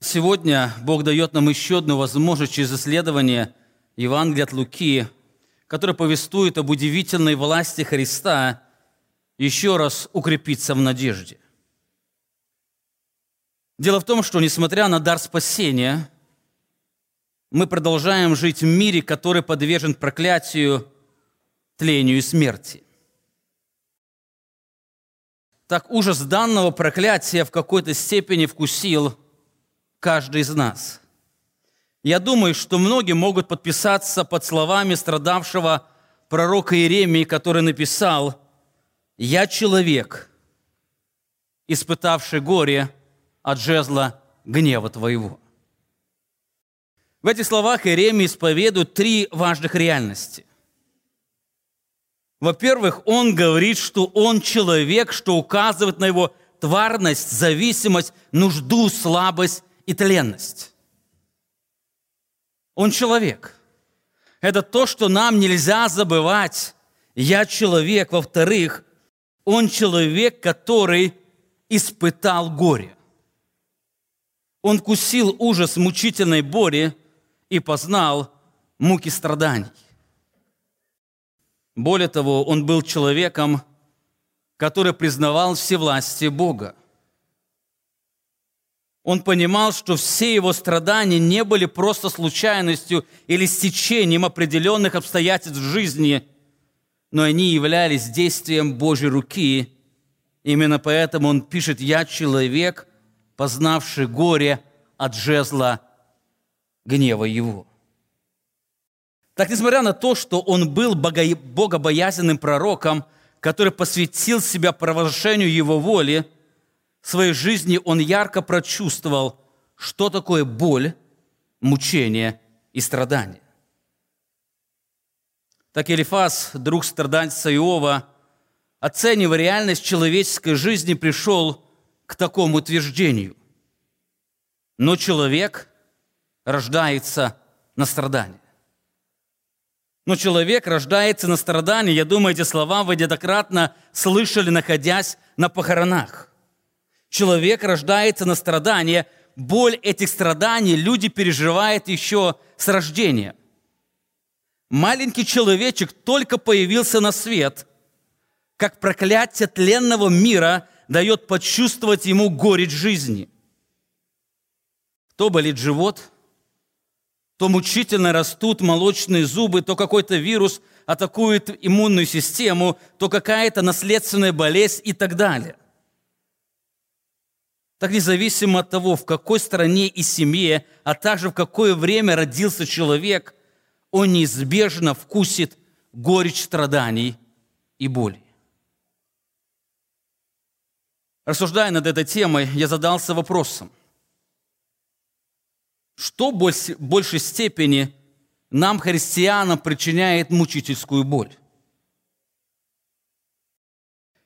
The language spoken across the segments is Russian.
Сегодня Бог дает нам еще одну возможность через исследование Евангелия от Луки, которое повествует об удивительной власти Христа, еще раз укрепиться в надежде. Дело в том, что несмотря на дар спасения, мы продолжаем жить в мире, который подвержен проклятию, тлению и смерти. Так ужас данного проклятия в какой-то степени вкусил каждый из нас. Я думаю, что многие могут подписаться под словами страдавшего пророка Иеремии, который написал «Я человек, испытавший горе от жезла гнева твоего». В этих словах Иеремия исповедует три важных реальности. Во-первых, он говорит, что он человек, что указывает на его тварность, зависимость, нужду, слабость и тленность. Он человек. Это то, что нам нельзя забывать. Я человек. Во-вторых, он человек, который испытал горе. Он кусил ужас мучительной боли и познал муки страданий. Более того, он был человеком, который признавал все власти Бога. Он понимал, что все его страдания не были просто случайностью или стечением определенных обстоятельств в жизни, но они являлись действием Божьей руки. Именно поэтому он пишет «Я человек, познавший горе от жезла гнева его». Так, несмотря на то, что он был богобоязненным пророком, который посвятил себя провозглашению его воли, своей жизни он ярко прочувствовал, что такое боль, мучение и страдание. Так Элифаз, друг страдальца Иова, оценивая реальность человеческой жизни, пришел к такому утверждению. Но человек рождается на страдание. Но человек рождается на страдании. Я думаю, эти слова вы неоднократно слышали, находясь на похоронах. Человек рождается на страдание. Боль этих страданий люди переживают еще с рождения. Маленький человечек только появился на свет, как проклятие тленного мира дает почувствовать ему горечь жизни. То болит живот – то мучительно растут молочные зубы, то какой-то вирус атакует иммунную систему, то какая-то наследственная болезнь и так далее. Так независимо от того, в какой стране и семье, а также в какое время родился человек, он неизбежно вкусит горечь страданий и боли. Рассуждая над этой темой, я задался вопросом, что в большей степени нам, христианам, причиняет мучительскую боль?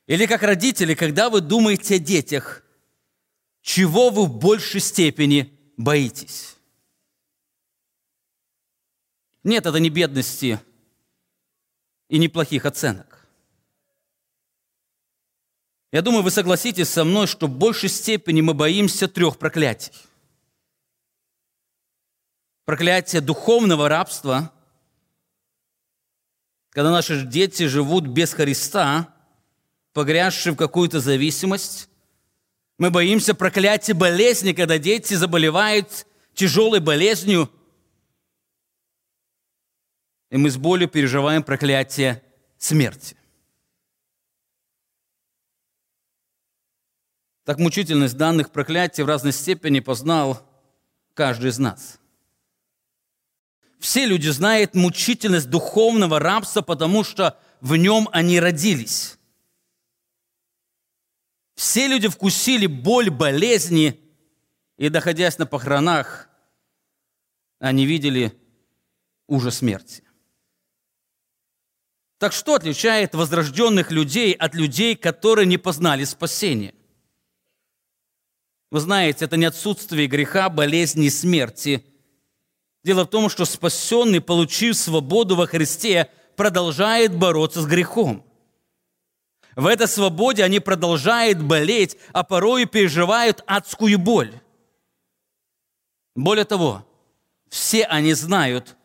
Или как родители, когда вы думаете о детях, чего вы в большей степени боитесь? Нет, это не бедности и неплохих оценок. Я думаю, вы согласитесь со мной, что в большей степени мы боимся трех проклятий – проклятие духовного рабства, когда наши дети живут без Христа, погрязшие в какую-то зависимость. Мы боимся проклятия болезни, когда дети заболевают тяжелой болезнью. И мы с болью переживаем проклятие смерти. Так мучительность данных проклятий в разной степени познал каждый из нас – все люди знают мучительность духовного рабства, потому что в нем они родились. Все люди вкусили боль болезни, и, находясь на похоронах, они видели ужас смерти. Так что отличает возрожденных людей от людей, которые не познали спасения? Вы знаете, это не отсутствие греха, болезни смерти – Дело в том, что спасенный, получив свободу во Христе, продолжает бороться с грехом. В этой свободе они продолжают болеть, а порой переживают адскую боль. Более того, все они знают,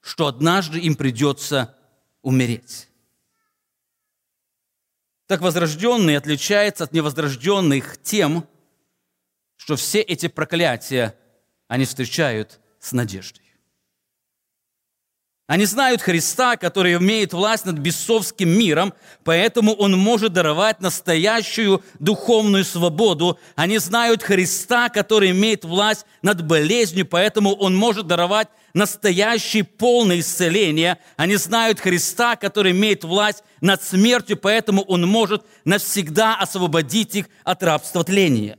что однажды им придется умереть. Так возрожденные отличаются от невозрожденных тем, что все эти проклятия они встречают с надеждой. Они знают Христа, который имеет власть над бесовским миром, поэтому Он может даровать настоящую духовную свободу. Они знают Христа, который имеет власть над болезнью, поэтому Он может даровать настоящее полное исцеление. Они знают Христа, который имеет власть над смертью, поэтому Он может навсегда освободить их от рабства тления.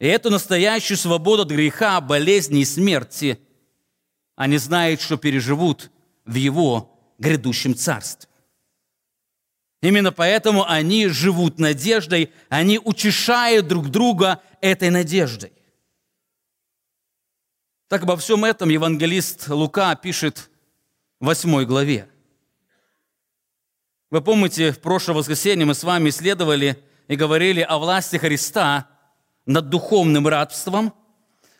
И эту настоящую свободу от греха, болезни и смерти – они знают, что переживут в Его грядущем царстве. Именно поэтому они живут надеждой, они утешают друг друга этой надеждой. Так обо всем этом евангелист Лука пишет в 8 главе. Вы помните, в прошлое воскресенье мы с вами исследовали и говорили о власти Христа над духовным рабством –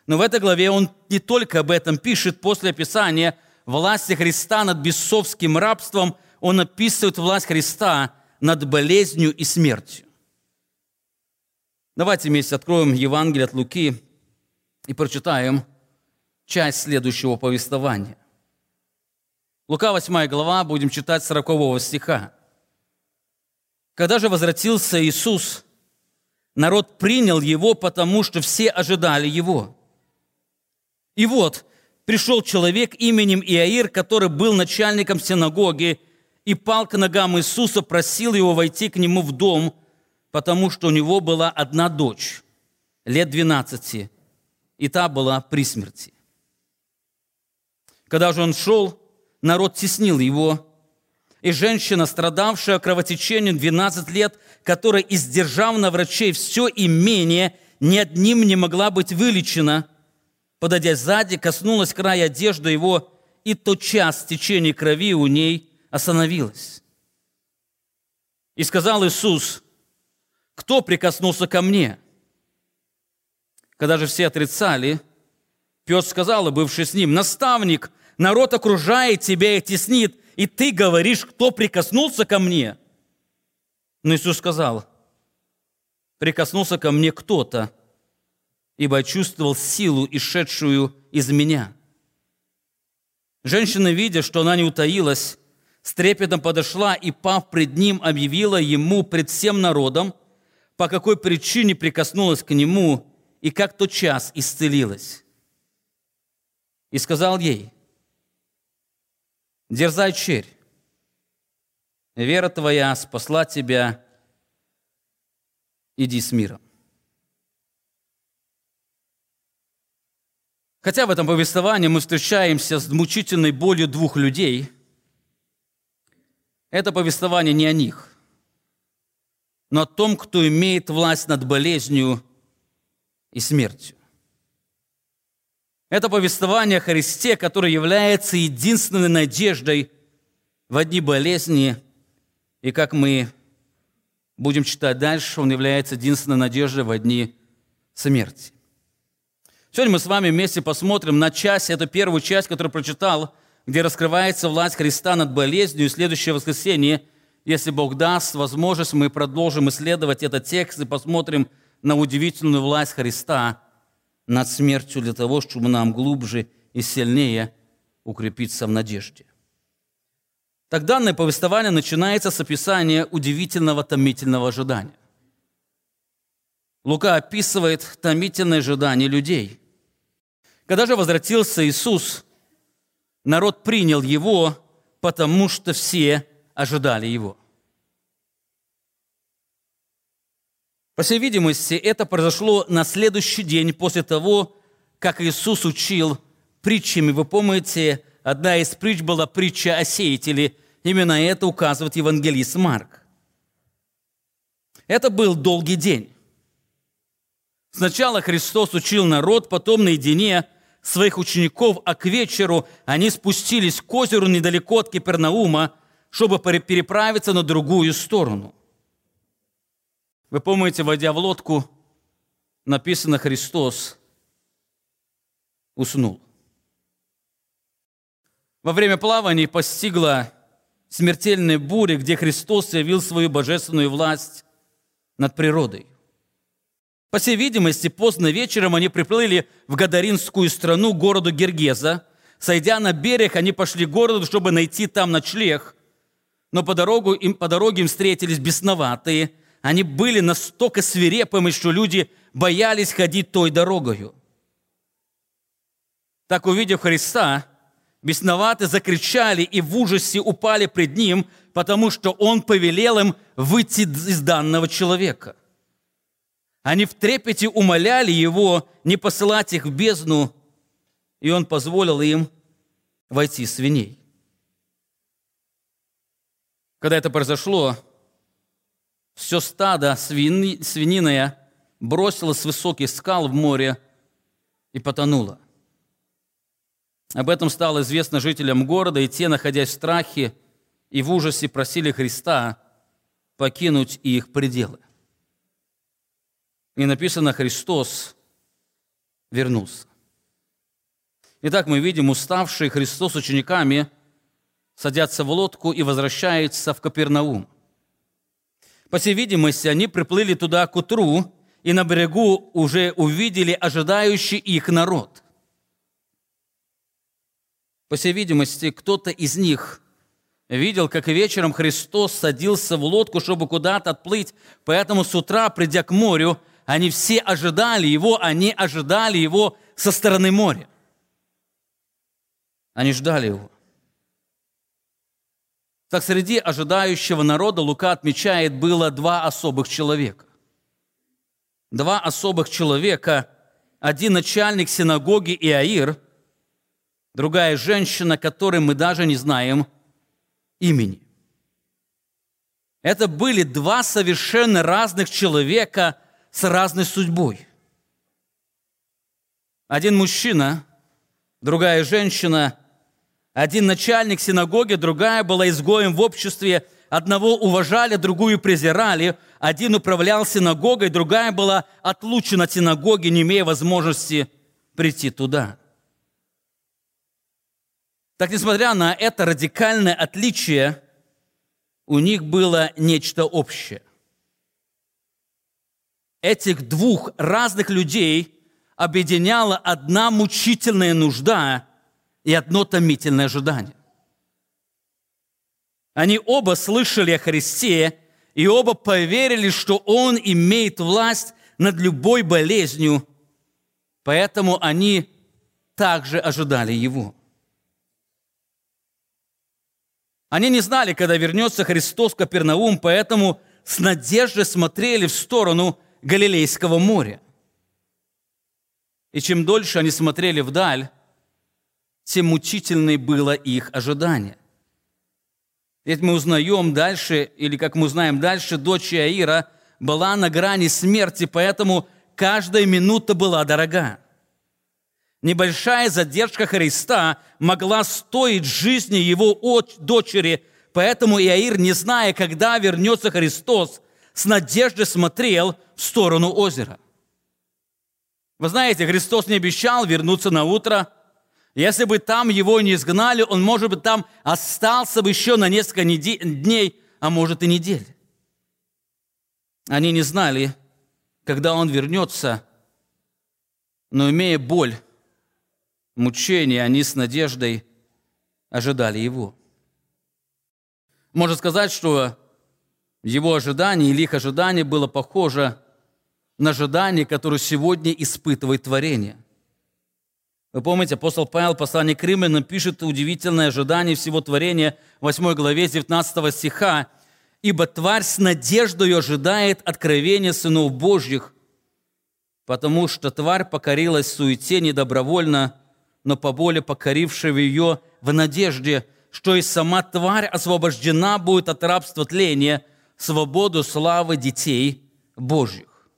но в этой главе он не только об этом пишет, после описания власти Христа над бесовским рабством, он описывает власть Христа над болезнью и смертью. Давайте вместе откроем Евангелие от Луки и прочитаем часть следующего повествования. Лука 8 глава, будем читать 40 стиха. «Когда же возвратился Иисус, народ принял Его, потому что все ожидали Его. И вот, пришел человек именем Иаир, который был начальником синагоги, и пал к ногам Иисуса, просил его войти к нему в дом, потому что у него была одна дочь, лет 12, и та была при смерти. Когда же он шел, народ теснил его, и женщина, страдавшая кровотечением 12 лет, которая, издержав на врачей все имение, ни одним не могла быть вылечена – подойдя сзади, коснулась края одежды его, и тотчас течение крови у ней остановилось. И сказал Иисус, кто прикоснулся ко мне? Когда же все отрицали, Петр сказал, бывший с ним, наставник, народ окружает тебя и теснит, и ты говоришь, кто прикоснулся ко мне? Но Иисус сказал, прикоснулся ко мне кто-то, ибо чувствовал силу, исшедшую из меня. Женщина, видя, что она не утаилась, с трепетом подошла и, пав пред ним, объявила ему пред всем народом, по какой причине прикоснулась к нему и как тот час исцелилась. И сказал ей, «Дерзай, черь, вера твоя спасла тебя, иди с миром». Хотя в этом повествовании мы встречаемся с мучительной болью двух людей, это повествование не о них, но о том, кто имеет власть над болезнью и смертью. Это повествование о Христе, который является единственной надеждой в дни болезни, и как мы будем читать дальше, он является единственной надеждой в дни смерти. Сегодня мы с вами вместе посмотрим на часть, эту первую часть, которую прочитал, где раскрывается власть Христа над болезнью. И следующее воскресенье, если Бог даст возможность, мы продолжим исследовать этот текст и посмотрим на удивительную власть Христа над смертью для того, чтобы нам глубже и сильнее укрепиться в надежде. Так данное повествование начинается с описания удивительного томительного ожидания. Лука описывает томительное ожидание людей – когда же возвратился Иисус, народ принял Его, потому что все ожидали Его. По всей видимости, это произошло на следующий день после того, как Иисус учил притчами. Вы помните, одна из притч была притча о сеятеле. Именно это указывает евангелист Марк. Это был долгий день. Сначала Христос учил народ, потом наедине своих учеников, а к вечеру они спустились к озеру недалеко от Кипернаума, чтобы переправиться на другую сторону. Вы помните, войдя в лодку, написано Христос уснул. Во время плавания постигла смертельная буря, где Христос явил свою божественную власть над природой. По всей видимости, поздно вечером они приплыли в Гадаринскую страну, городу Гергеза. Сойдя на берег, они пошли к городу, чтобы найти там ночлег. Но по, дорогу, им, по дороге им встретились бесноватые. Они были настолько свирепыми, что люди боялись ходить той дорогою. Так, увидев Христа, бесноватые закричали и в ужасе упали пред Ним, потому что Он повелел им выйти из данного человека – они в трепете умоляли его не посылать их в бездну, и он позволил им войти свиней. Когда это произошло, все стадо свини, свининое бросилось с высоких скал в море и потонуло. Об этом стало известно жителям города, и те, находясь в страхе и в ужасе, просили Христа покинуть их пределы. И написано, Христос вернулся. Итак, мы видим, уставшие Христос с учениками садятся в лодку и возвращаются в Капернаум. По всей видимости, они приплыли туда к утру, и на берегу уже увидели ожидающий их народ. По всей видимости, кто-то из них видел, как вечером Христос садился в лодку, чтобы куда-то отплыть, поэтому с утра, придя к морю, они все ожидали его, они ожидали его со стороны моря. Они ждали его. Так среди ожидающего народа Лука отмечает, было два особых человека. Два особых человека. Один начальник синагоги Иаир, другая женщина, которой мы даже не знаем имени. Это были два совершенно разных человека, с разной судьбой. Один мужчина, другая женщина, один начальник синагоги, другая была изгоем в обществе, одного уважали, другую презирали, один управлял синагогой, другая была отлучена от синагоги, не имея возможности прийти туда. Так, несмотря на это радикальное отличие, у них было нечто общее – этих двух разных людей объединяла одна мучительная нужда и одно томительное ожидание. Они оба слышали о Христе, и оба поверили, что Он имеет власть над любой болезнью, поэтому они также ожидали Его. Они не знали, когда вернется Христос в Капернаум, поэтому с надеждой смотрели в сторону Галилейского моря. И чем дольше они смотрели вдаль, тем мучительнее было их ожидание. Ведь мы узнаем дальше, или как мы узнаем дальше, дочь Аира была на грани смерти, поэтому каждая минута была дорога. Небольшая задержка Христа могла стоить жизни его дочери, поэтому Иаир, не зная, когда вернется Христос, с надеждой смотрел в сторону озера. Вы знаете, Христос не обещал вернуться на утро. Если бы там его не изгнали, он, может быть, там остался бы еще на несколько дней, а может и недель. Они не знали, когда он вернется, но имея боль, мучение, они с надеждой ожидали его. Можно сказать, что его ожидание или их ожидание было похоже на ожидание, которое сегодня испытывает творение. Вы помните, апостол Павел, послание к Римлянам, пишет удивительное ожидание всего творения, 8 главе 19 стиха. «Ибо тварь с надеждой ожидает откровения сынов Божьих, потому что тварь покорилась в суете недобровольно, но по боли покорившего ее в надежде, что и сама тварь освобождена будет от рабства тления – свободу славы детей Божьих.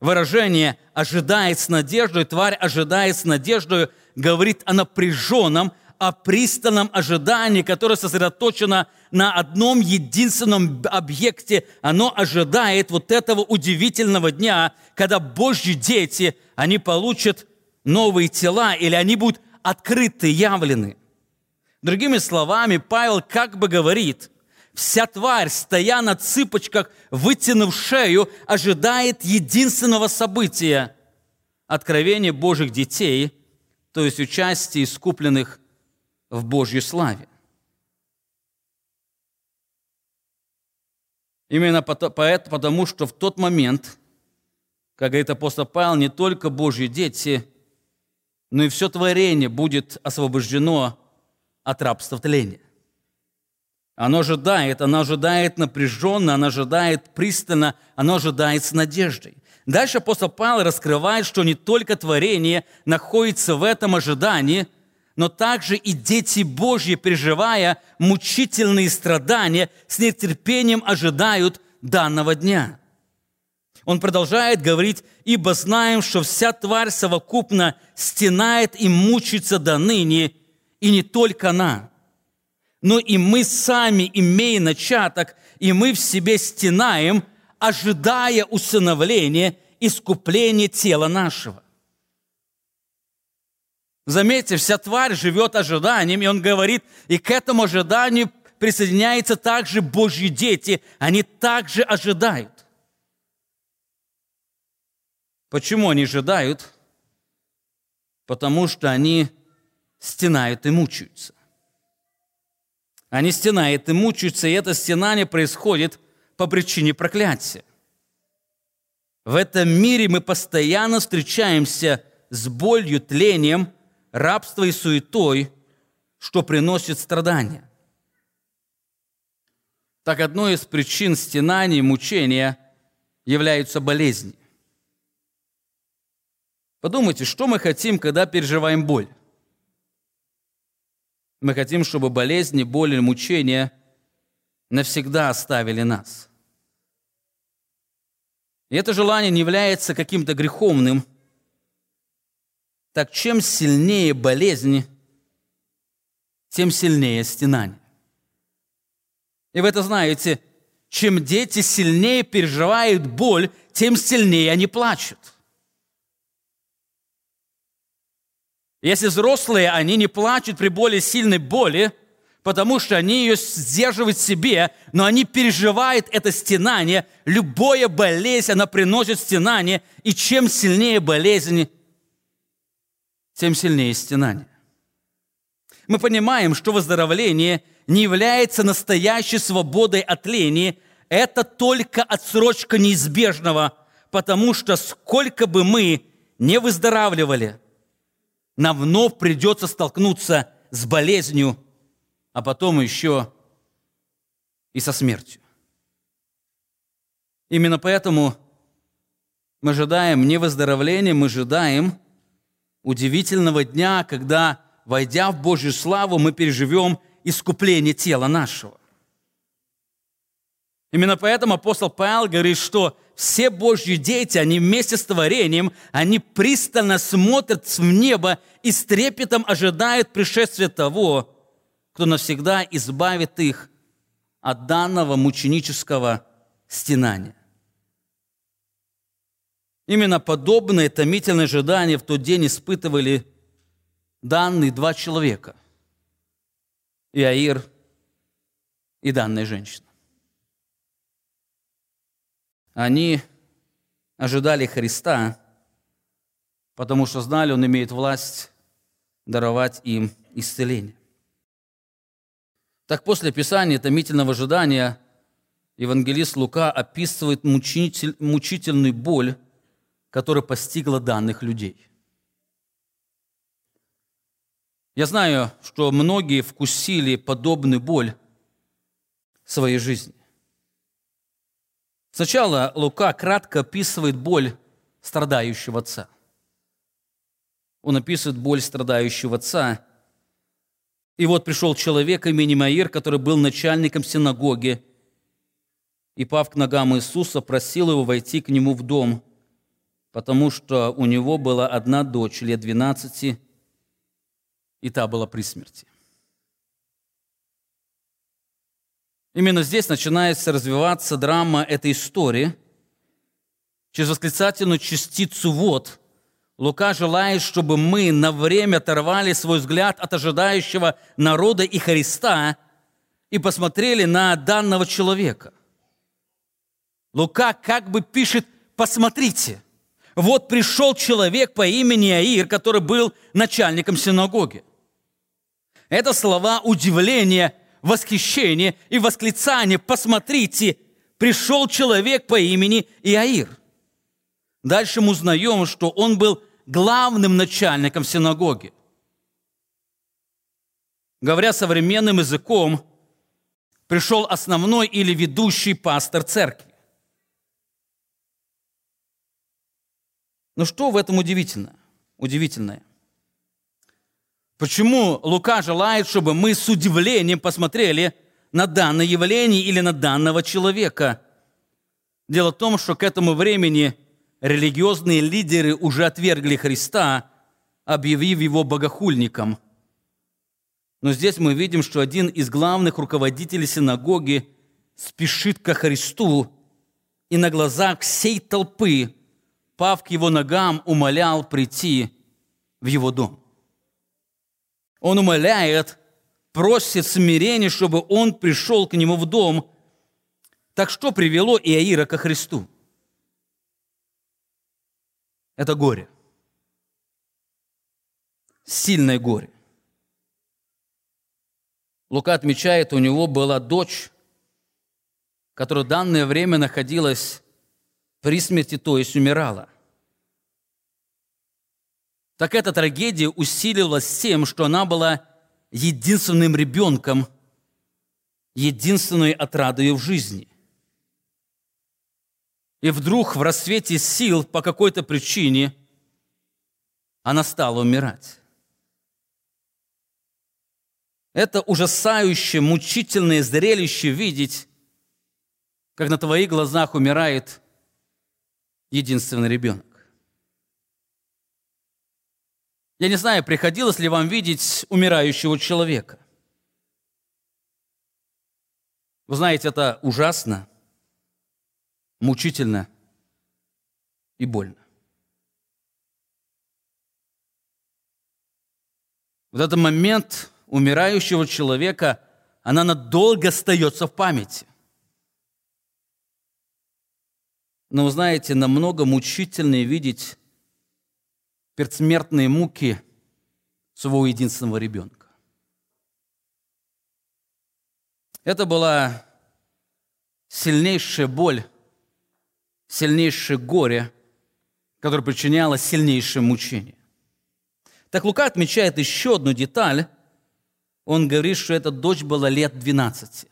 Выражение «ожидает с надеждой», тварь ожидает с надеждой, говорит о напряженном, о пристальном ожидании, которое сосредоточено на одном единственном объекте. Оно ожидает вот этого удивительного дня, когда Божьи дети, они получат новые тела, или они будут открыты, явлены. Другими словами, Павел как бы говорит, вся тварь, стоя на цыпочках, вытянув шею, ожидает единственного события – откровения Божьих детей, то есть участия искупленных в Божьей славе. Именно потому, что в тот момент, как говорит апостол Павел, не только Божьи дети, но и все творение будет освобождено от рабства тления. Оно ожидает, оно ожидает напряженно, оно ожидает пристально, оно ожидает с надеждой. Дальше апостол Павел раскрывает, что не только творение находится в этом ожидании, но также и дети Божьи, переживая мучительные страдания, с нетерпением ожидают данного дня. Он продолжает говорить, «Ибо знаем, что вся тварь совокупно стенает и мучится до ныне, и не только она, но и мы сами, имея начаток, и мы в себе стенаем, ожидая усыновления, искупления тела нашего». Заметьте, вся тварь живет ожиданием, и он говорит, и к этому ожиданию присоединяются также Божьи дети, они также ожидают. Почему они ожидают? Потому что они стенают и мучаются. Они стенают и мучаются, и это стенание происходит по причине проклятия. В этом мире мы постоянно встречаемся с болью, тлением, рабство и суетой, что приносит страдания. Так одной из причин стенаний мучения являются болезни. Подумайте, что мы хотим, когда переживаем боль? Мы хотим, чтобы болезни, боль и мучения навсегда оставили нас. И это желание не является каким-то греховным – так чем сильнее болезнь, тем сильнее стенание. И вы это знаете, чем дети сильнее переживают боль, тем сильнее они плачут. Если взрослые, они не плачут при более сильной боли, потому что они ее сдерживают в себе, но они переживают это стенание. Любая болезнь, она приносит стенание, и чем сильнее болезнь, тем сильнее стенание. Мы понимаем, что выздоровление не является настоящей свободой от лени, это только отсрочка неизбежного, потому что сколько бы мы не выздоравливали, нам вновь придется столкнуться с болезнью, а потом еще и со смертью. Именно поэтому мы ожидаем не выздоровления, мы ожидаем удивительного дня, когда, войдя в Божью славу, мы переживем искупление тела нашего. Именно поэтому апостол Павел говорит, что все Божьи дети, они вместе с творением, они пристально смотрят в небо и с трепетом ожидают пришествия того, кто навсегда избавит их от данного мученического стенания. Именно подобное томительное ожидание в тот день испытывали данные два человека – Иаир и данная женщина. Они ожидали Христа, потому что знали, Он имеет власть даровать им исцеление. Так после описания томительного ожидания евангелист Лука описывает мучитель, мучительную боль, которая постигла данных людей. Я знаю, что многие вкусили подобную боль в своей жизни. Сначала Лука кратко описывает боль страдающего отца. Он описывает боль страдающего отца. И вот пришел человек именем Аир, который был начальником синагоги, и, пав к ногам Иисуса, просил его войти к нему в дом – потому что у него была одна дочь лет 12, и та была при смерти. Именно здесь начинается развиваться драма этой истории. Через восклицательную частицу «вот» Лука желает, чтобы мы на время оторвали свой взгляд от ожидающего народа и Христа и посмотрели на данного человека. Лука как бы пишет, посмотрите, вот пришел человек по имени Аир, который был начальником синагоги. Это слова удивления, восхищения и восклицания. Посмотрите, пришел человек по имени Иаир. Дальше мы узнаем, что он был главным начальником синагоги. Говоря современным языком, пришел основной или ведущий пастор церкви. Но что в этом удивительно? Удивительное. Почему Лука желает, чтобы мы с удивлением посмотрели на данное явление или на данного человека? Дело в том, что к этому времени религиозные лидеры уже отвергли Христа, объявив его богохульником. Но здесь мы видим, что один из главных руководителей синагоги спешит ко Христу и на глазах всей толпы, пав к его ногам, умолял прийти в его дом. Он умоляет, просит смирения, чтобы он пришел к нему в дом. Так что привело Иаира ко Христу? Это горе. Сильное горе. Лука отмечает, у него была дочь, которая данное время находилась при смерти, то есть умирала. Так эта трагедия усиливалась тем, что она была единственным ребенком, единственной отрадой в жизни – и вдруг в рассвете сил по какой-то причине она стала умирать. Это ужасающее, мучительное зрелище видеть, как на твоих глазах умирает единственный ребенок. Я не знаю, приходилось ли вам видеть умирающего человека. Вы знаете, это ужасно – мучительно и больно. Вот этот момент умирающего человека, она надолго остается в памяти. Но вы знаете, намного мучительнее видеть предсмертные муки своего единственного ребенка. Это была сильнейшая боль сильнейшее горе, которое причиняло сильнейшее мучение. Так Лука отмечает еще одну деталь. Он говорит, что эта дочь была лет 12.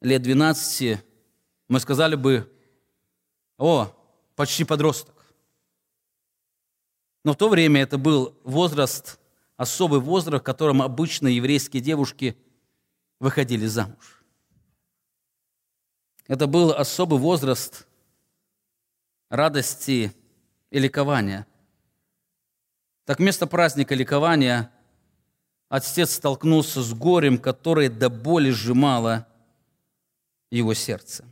Лет 12 мы сказали бы, о, почти подросток. Но в то время это был возраст, особый возраст, в котором обычно еврейские девушки выходили замуж. Это был особый возраст радости и ликования. Так вместо праздника ликования отец столкнулся с горем, которое до боли сжимало его сердце.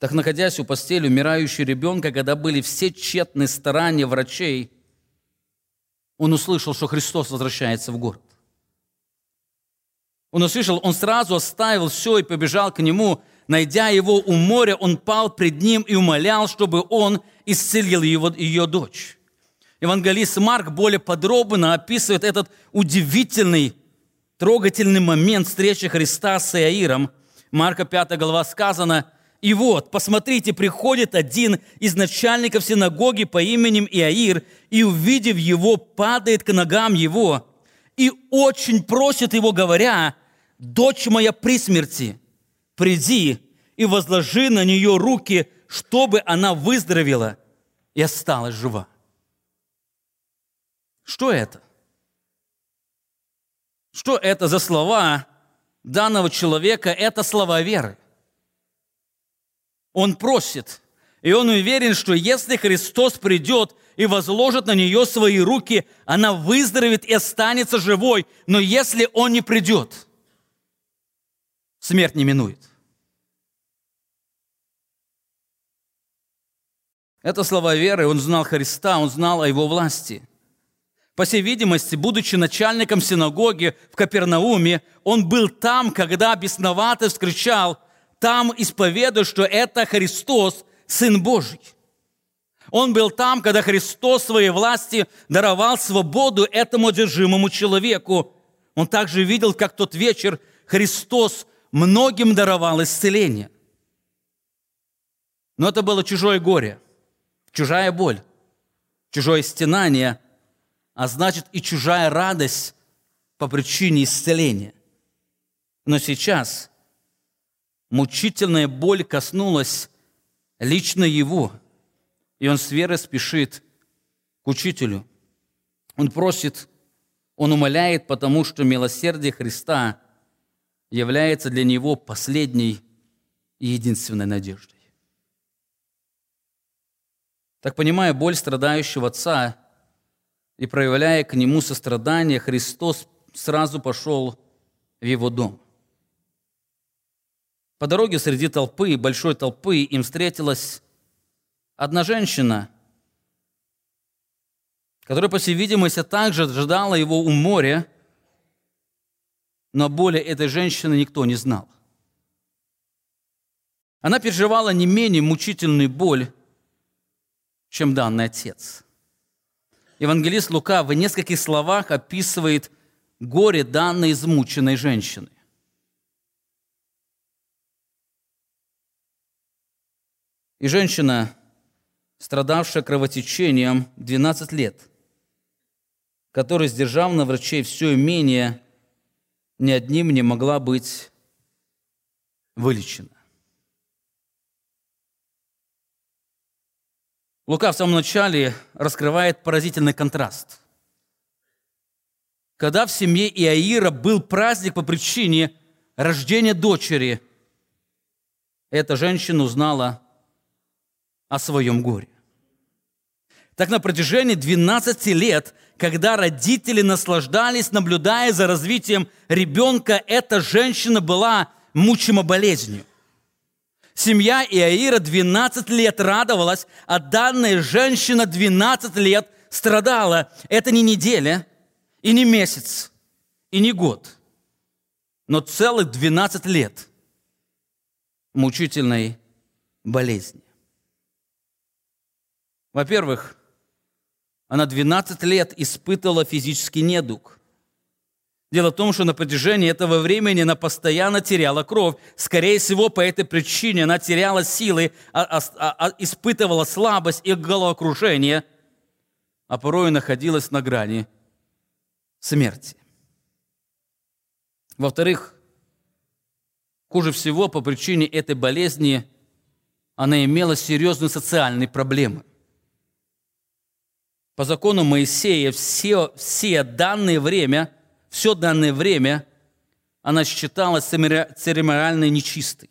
Так, находясь у постели умирающего ребенка, когда были все тщетные старания врачей, он услышал, что Христос возвращается в город. Он услышал, он сразу оставил все и побежал к нему. Найдя его у моря, он пал пред ним и умолял, чтобы он исцелил его, ее дочь. Евангелист Марк более подробно описывает этот удивительный, трогательный момент встречи Христа с Иаиром. Марка 5 глава сказано, «И вот, посмотрите, приходит один из начальников синагоги по имени Иаир, и, увидев его, падает к ногам его, и очень просит его, говоря, дочь моя при смерти, приди и возложи на нее руки, чтобы она выздоровела и осталась жива. Что это? Что это за слова данного человека? Это слова веры. Он просит, и он уверен, что если Христос придет и возложит на нее свои руки, она выздоровеет и останется живой. Но если Он не придет – смерть не минует. Это слова веры, он знал Христа, он знал о его власти. По всей видимости, будучи начальником синагоги в Капернауме, он был там, когда бесноватый вскричал, там исповедуя, что это Христос, Сын Божий. Он был там, когда Христос своей власти даровал свободу этому одержимому человеку. Он также видел, как тот вечер Христос многим давал исцеление. Но это было чужое горе, чужая боль, чужое стенание, а значит и чужая радость по причине исцеления. Но сейчас мучительная боль коснулась лично его, и он с верой спешит к учителю. Он просит, он умоляет, потому что милосердие Христа – является для него последней и единственной надеждой. Так понимая боль страдающего отца и проявляя к нему сострадание, Христос сразу пошел в его дом. По дороге среди толпы, большой толпы, им встретилась одна женщина, которая, по всей видимости, также ожидала его у моря – но боли этой женщины никто не знал. Она переживала не менее мучительную боль, чем данный отец. Евангелист Лука в нескольких словах описывает горе данной измученной женщины. И женщина, страдавшая кровотечением 12 лет, которая, сдержав на врачей все имение, ни одним не могла быть вылечена. Лука в самом начале раскрывает поразительный контраст. Когда в семье Иаира был праздник по причине рождения дочери, эта женщина узнала о своем горе. Так на протяжении 12 лет, когда родители наслаждались, наблюдая за развитием ребенка, эта женщина была мучима болезнью. Семья Иаира 12 лет радовалась, а данная женщина 12 лет страдала. Это не неделя, и не месяц, и не год, но целых 12 лет мучительной болезни. Во-первых, она 12 лет испытывала физический недуг. Дело в том, что на протяжении этого времени она постоянно теряла кровь. Скорее всего, по этой причине она теряла силы, а, а, а, испытывала слабость и головокружение, а порой находилась на грани смерти. Во-вторых, хуже всего по причине этой болезни она имела серьезные социальные проблемы. По закону Моисея все, все данное время, все данное время она считалась церемониально нечистой.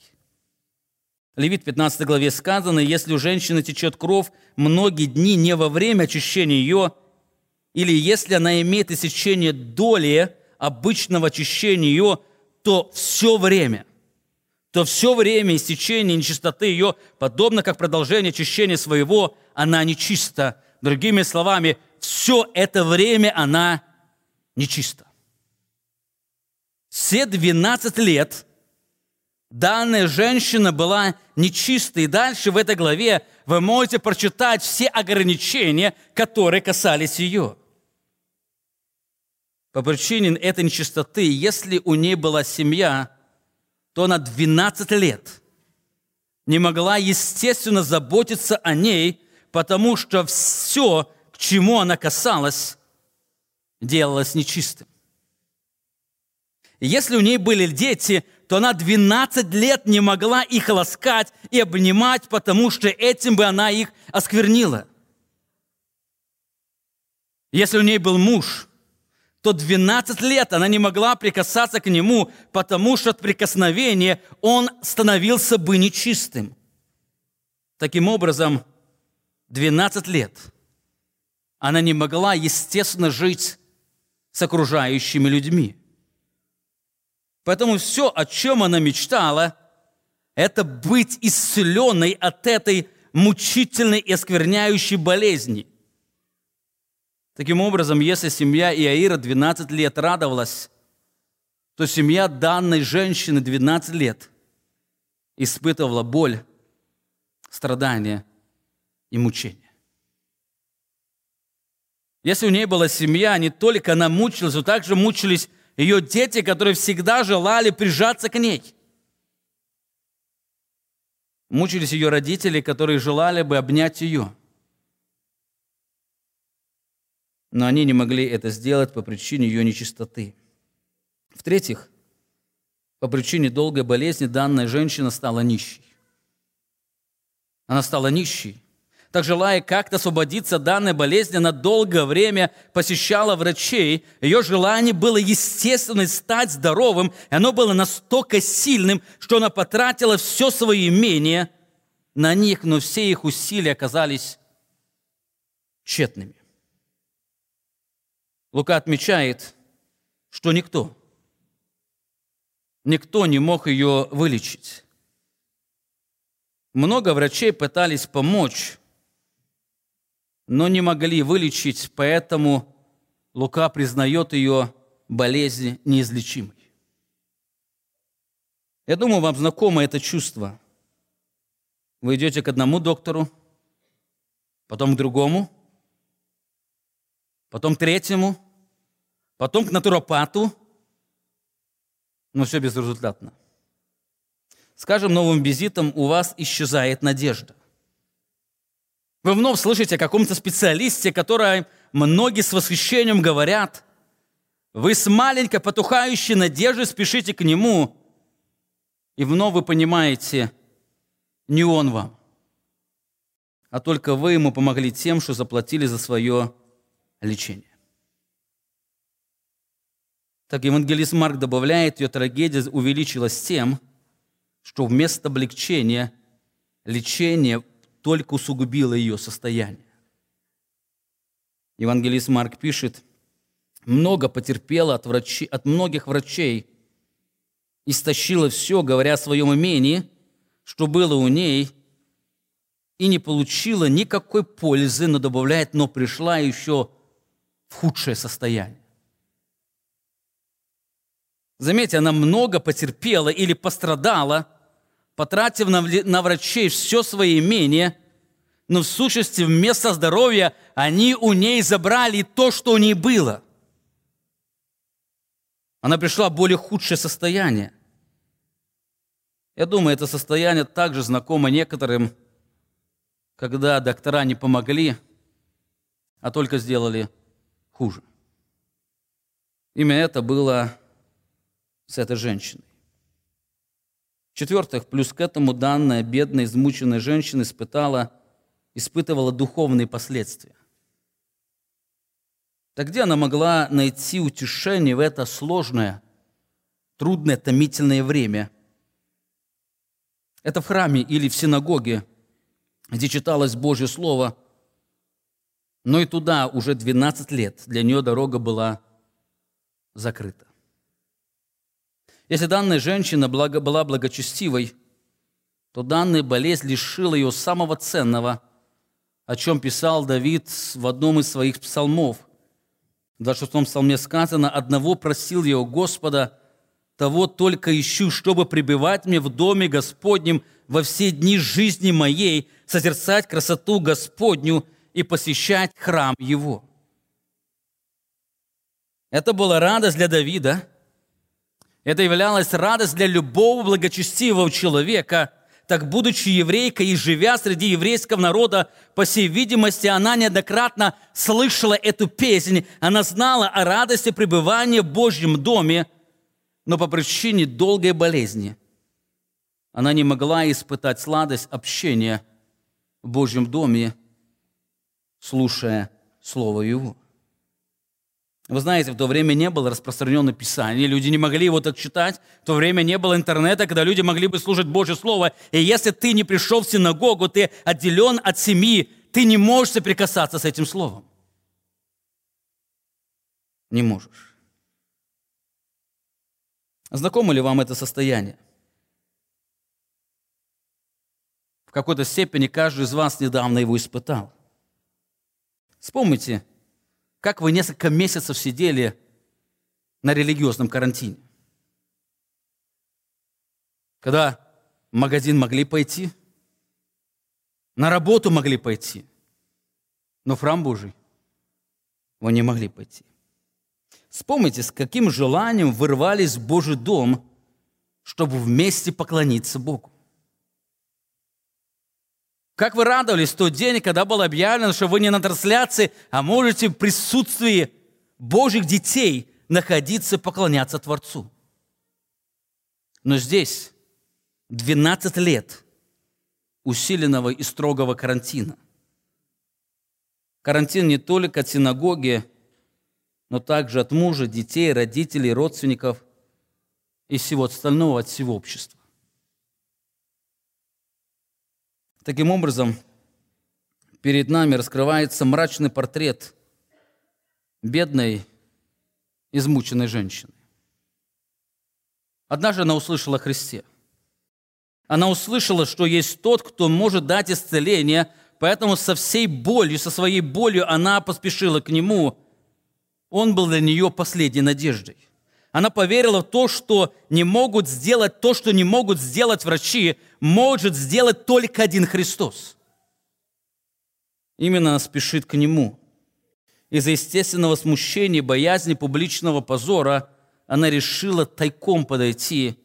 Левит 15 главе сказано, если у женщины течет кровь многие дни не во время очищения ее, или если она имеет иссечение доли обычного очищения ее, то все время, то все время истечения нечистоты ее, подобно как продолжение очищения своего, она нечиста, Другими словами, все это время она нечиста. Все 12 лет данная женщина была нечистой. И дальше в этой главе вы можете прочитать все ограничения, которые касались ее. По причине этой нечистоты, если у ней была семья, то она 12 лет не могла, естественно, заботиться о ней – потому что все, к чему она касалась, делалось нечистым. И если у ней были дети, то она 12 лет не могла их ласкать и обнимать, потому что этим бы она их осквернила. Если у ней был муж, то 12 лет она не могла прикасаться к нему, потому что от прикосновения он становился бы нечистым. Таким образом, 12 лет она не могла, естественно, жить с окружающими людьми. Поэтому все, о чем она мечтала, это быть исцеленной от этой мучительной и оскверняющей болезни. Таким образом, если семья Иаира 12 лет радовалась, то семья данной женщины 12 лет испытывала боль, страдания и мучения. Если у нее была семья, не только она мучилась, но также мучились ее дети, которые всегда желали прижаться к ней. Мучились ее родители, которые желали бы обнять ее. Но они не могли это сделать по причине ее нечистоты. В-третьих, по причине долгой болезни данная женщина стала нищей. Она стала нищей. Так, желая как-то освободиться от данной болезни, она долгое время посещала врачей. Ее желание было естественно стать здоровым, и оно было настолько сильным, что она потратила все свое имение на них, но все их усилия оказались тщетными. Лука отмечает, что никто, никто не мог ее вылечить. Много врачей пытались помочь, но не могли вылечить, поэтому Лука признает ее болезнь неизлечимой. Я думаю, вам знакомо это чувство. Вы идете к одному доктору, потом к другому, потом к третьему, потом к натуропату, но все безрезультатно. С каждым новым визитом у вас исчезает надежда. Вы вновь слышите о каком-то специалисте, который многие с восхищением говорят. Вы с маленькой потухающей надеждой спешите к нему, и вновь вы понимаете, не он вам, а только вы ему помогли тем, что заплатили за свое лечение. Так евангелист Марк добавляет, ее трагедия увеличилась тем, что вместо облегчения лечение только усугубило ее состояние. Евангелист Марк пишет, много потерпела от, врачи, от многих врачей, истощила все, говоря о своем имении, что было у ней, и не получила никакой пользы, но добавляет, но пришла еще в худшее состояние. Заметьте, она много потерпела или пострадала – потратив на, врачей все свое имение, но в сущности вместо здоровья они у ней забрали то, что у ней было. Она пришла в более худшее состояние. Я думаю, это состояние также знакомо некоторым, когда доктора не помогли, а только сделали хуже. Именно это было с этой женщиной. В-четвертых, плюс к этому данная бедная, измученная женщина испытала, испытывала духовные последствия. Так где она могла найти утешение в это сложное, трудное, томительное время? Это в храме или в синагоге, где читалось Божье Слово, но и туда уже 12 лет для нее дорога была закрыта. Если данная женщина была благочестивой, то данная болезнь лишила ее самого ценного, о чем писал Давид в одном из своих псалмов. В 26 псалме сказано, «Одного просил я у Господа, того только ищу, чтобы пребывать мне в доме Господнем во все дни жизни моей, созерцать красоту Господню и посещать храм Его». Это была радость для Давида – это являлось радость для любого благочестивого человека. Так, будучи еврейкой и живя среди еврейского народа, по всей видимости, она неоднократно слышала эту песнь. Она знала о радости пребывания в Божьем доме, но по причине долгой болезни она не могла испытать сладость общения в Божьем доме, слушая Слово Его. Вы знаете, в то время не было распространено Писание, люди не могли его так читать, в то время не было интернета, когда люди могли бы слушать Божье Слово. И если ты не пришел в синагогу, ты отделен от семьи, ты не можешь соприкасаться с этим Словом. Не можешь. Знакомо ли вам это состояние? В какой-то степени каждый из вас недавно его испытал. Вспомните, как вы несколько месяцев сидели на религиозном карантине. Когда в магазин могли пойти, на работу могли пойти, но в храм Божий вы не могли пойти. Вспомните, с каким желанием вырвались в Божий дом, чтобы вместе поклониться Богу. Как вы радовались в тот день, когда было объявлено, что вы не на трансляции, а можете в присутствии Божьих детей находиться поклоняться Творцу. Но здесь 12 лет усиленного и строгого карантина. Карантин не только от синагоги, но также от мужа, детей, родителей, родственников и всего остального, от всего общества. Таким образом, перед нами раскрывается мрачный портрет бедной, измученной женщины. Однажды она услышала о Христе. Она услышала, что есть тот, кто может дать исцеление, поэтому со всей болью, со своей болью она поспешила к нему. Он был для нее последней надеждой. Она поверила в то, что не могут сделать то, что не могут сделать врачи, может сделать только один Христос. Именно она спешит к Нему. Из-за естественного смущения, боязни публичного позора она решила тайком подойти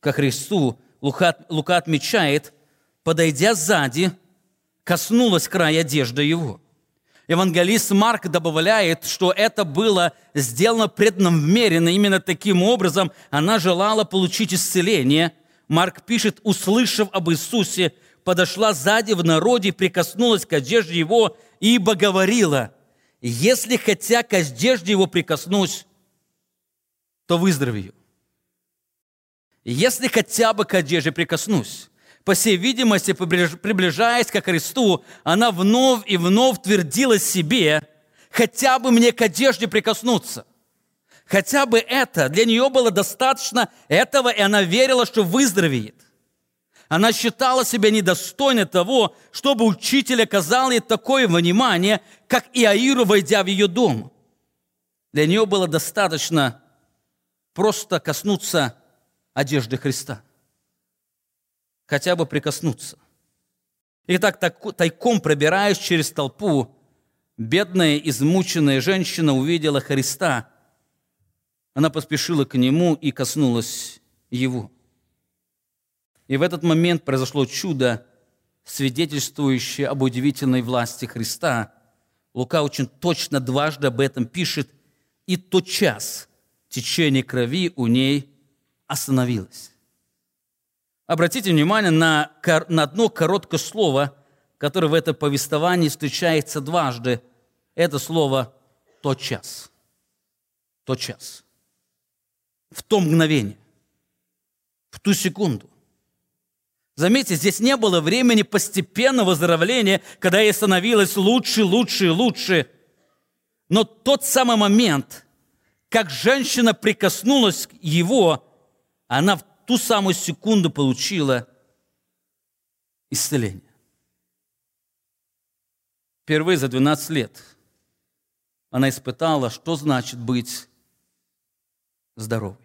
ко Христу. Лука, Лука отмечает, подойдя сзади, коснулась края одежды Его – Евангелист Марк добавляет, что это было сделано преднамеренно. Именно таким образом она желала получить исцеление. Марк пишет, услышав об Иисусе, подошла сзади в народе, прикоснулась к одежде его, ибо говорила, если хотя к одежде его прикоснусь, то выздоровею. Если хотя бы к одежде прикоснусь, по всей видимости, приближаясь к Христу, она вновь и вновь твердила себе, хотя бы мне к одежде прикоснуться. Хотя бы это, для нее было достаточно этого, и она верила, что выздоровеет. Она считала себя недостойной того, чтобы учитель оказал ей такое внимание, как Иаиру, войдя в ее дом. Для нее было достаточно просто коснуться одежды Христа – хотя бы прикоснуться. И так тайком пробираясь через толпу, бедная, измученная женщина увидела Христа. Она поспешила к Нему и коснулась Его. И в этот момент произошло чудо, свидетельствующее об удивительной власти Христа. Лука очень точно дважды об этом пишет. И тот час течение крови у ней остановилось. Обратите внимание на, на одно короткое слово, которое в этом повествовании встречается дважды. Это слово «тот час». Тот час. В то мгновение. В ту секунду. Заметьте, здесь не было времени постепенного выздоровления, когда ей становилось лучше, лучше и лучше. Но тот самый момент, как женщина прикоснулась к его, она в ту самую секунду получила исцеление. Впервые за 12 лет она испытала, что значит быть здоровой.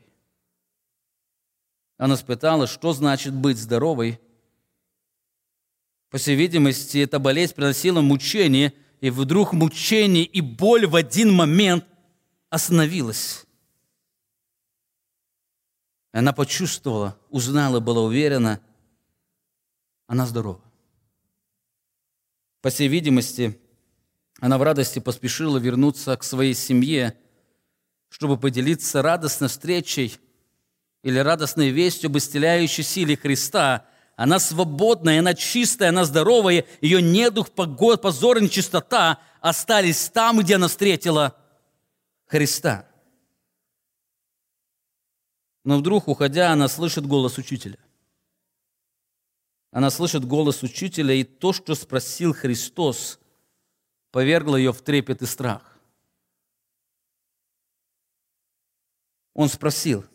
Она испытала, что значит быть здоровой. По всей видимости, эта болезнь приносила мучение, и вдруг мучение и боль в один момент остановилась. Она почувствовала, узнала, была уверена, она здорова. По всей видимости, она в радости поспешила вернуться к своей семье, чтобы поделиться радостной встречей или радостной вестью об исцеляющей силе Христа. Она свободная, она чистая, она здоровая, ее недух, позор и нечистота остались там, где она встретила Христа. Но вдруг, уходя, она слышит голос учителя. Она слышит голос учителя, и то, что спросил Христос, повергло ее в трепет и страх. Он спросил.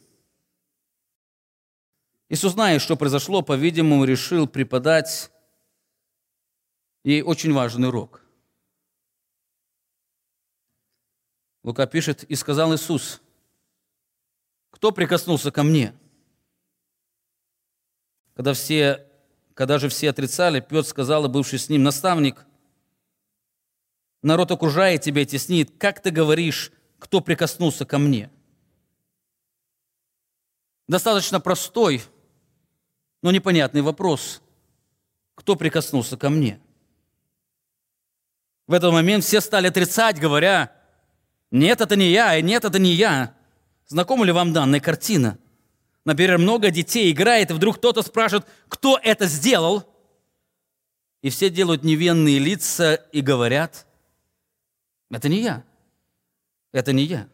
Иисус, зная, что произошло, по-видимому, решил преподать И очень важный урок. Лука пишет, «И сказал Иисус, кто прикоснулся ко мне?» Когда, все, когда же все отрицали, Петр сказал, и бывший с ним, «Наставник, народ окружает тебя и теснит. Как ты говоришь, кто прикоснулся ко мне?» Достаточно простой, но непонятный вопрос. Кто прикоснулся ко мне? В этот момент все стали отрицать, говоря, нет, это не я, и нет, это не я. Знакома ли вам данная картина? Например, много детей играет, и вдруг кто-то спрашивает, кто это сделал? И все делают невинные лица и говорят, это не я, это не я.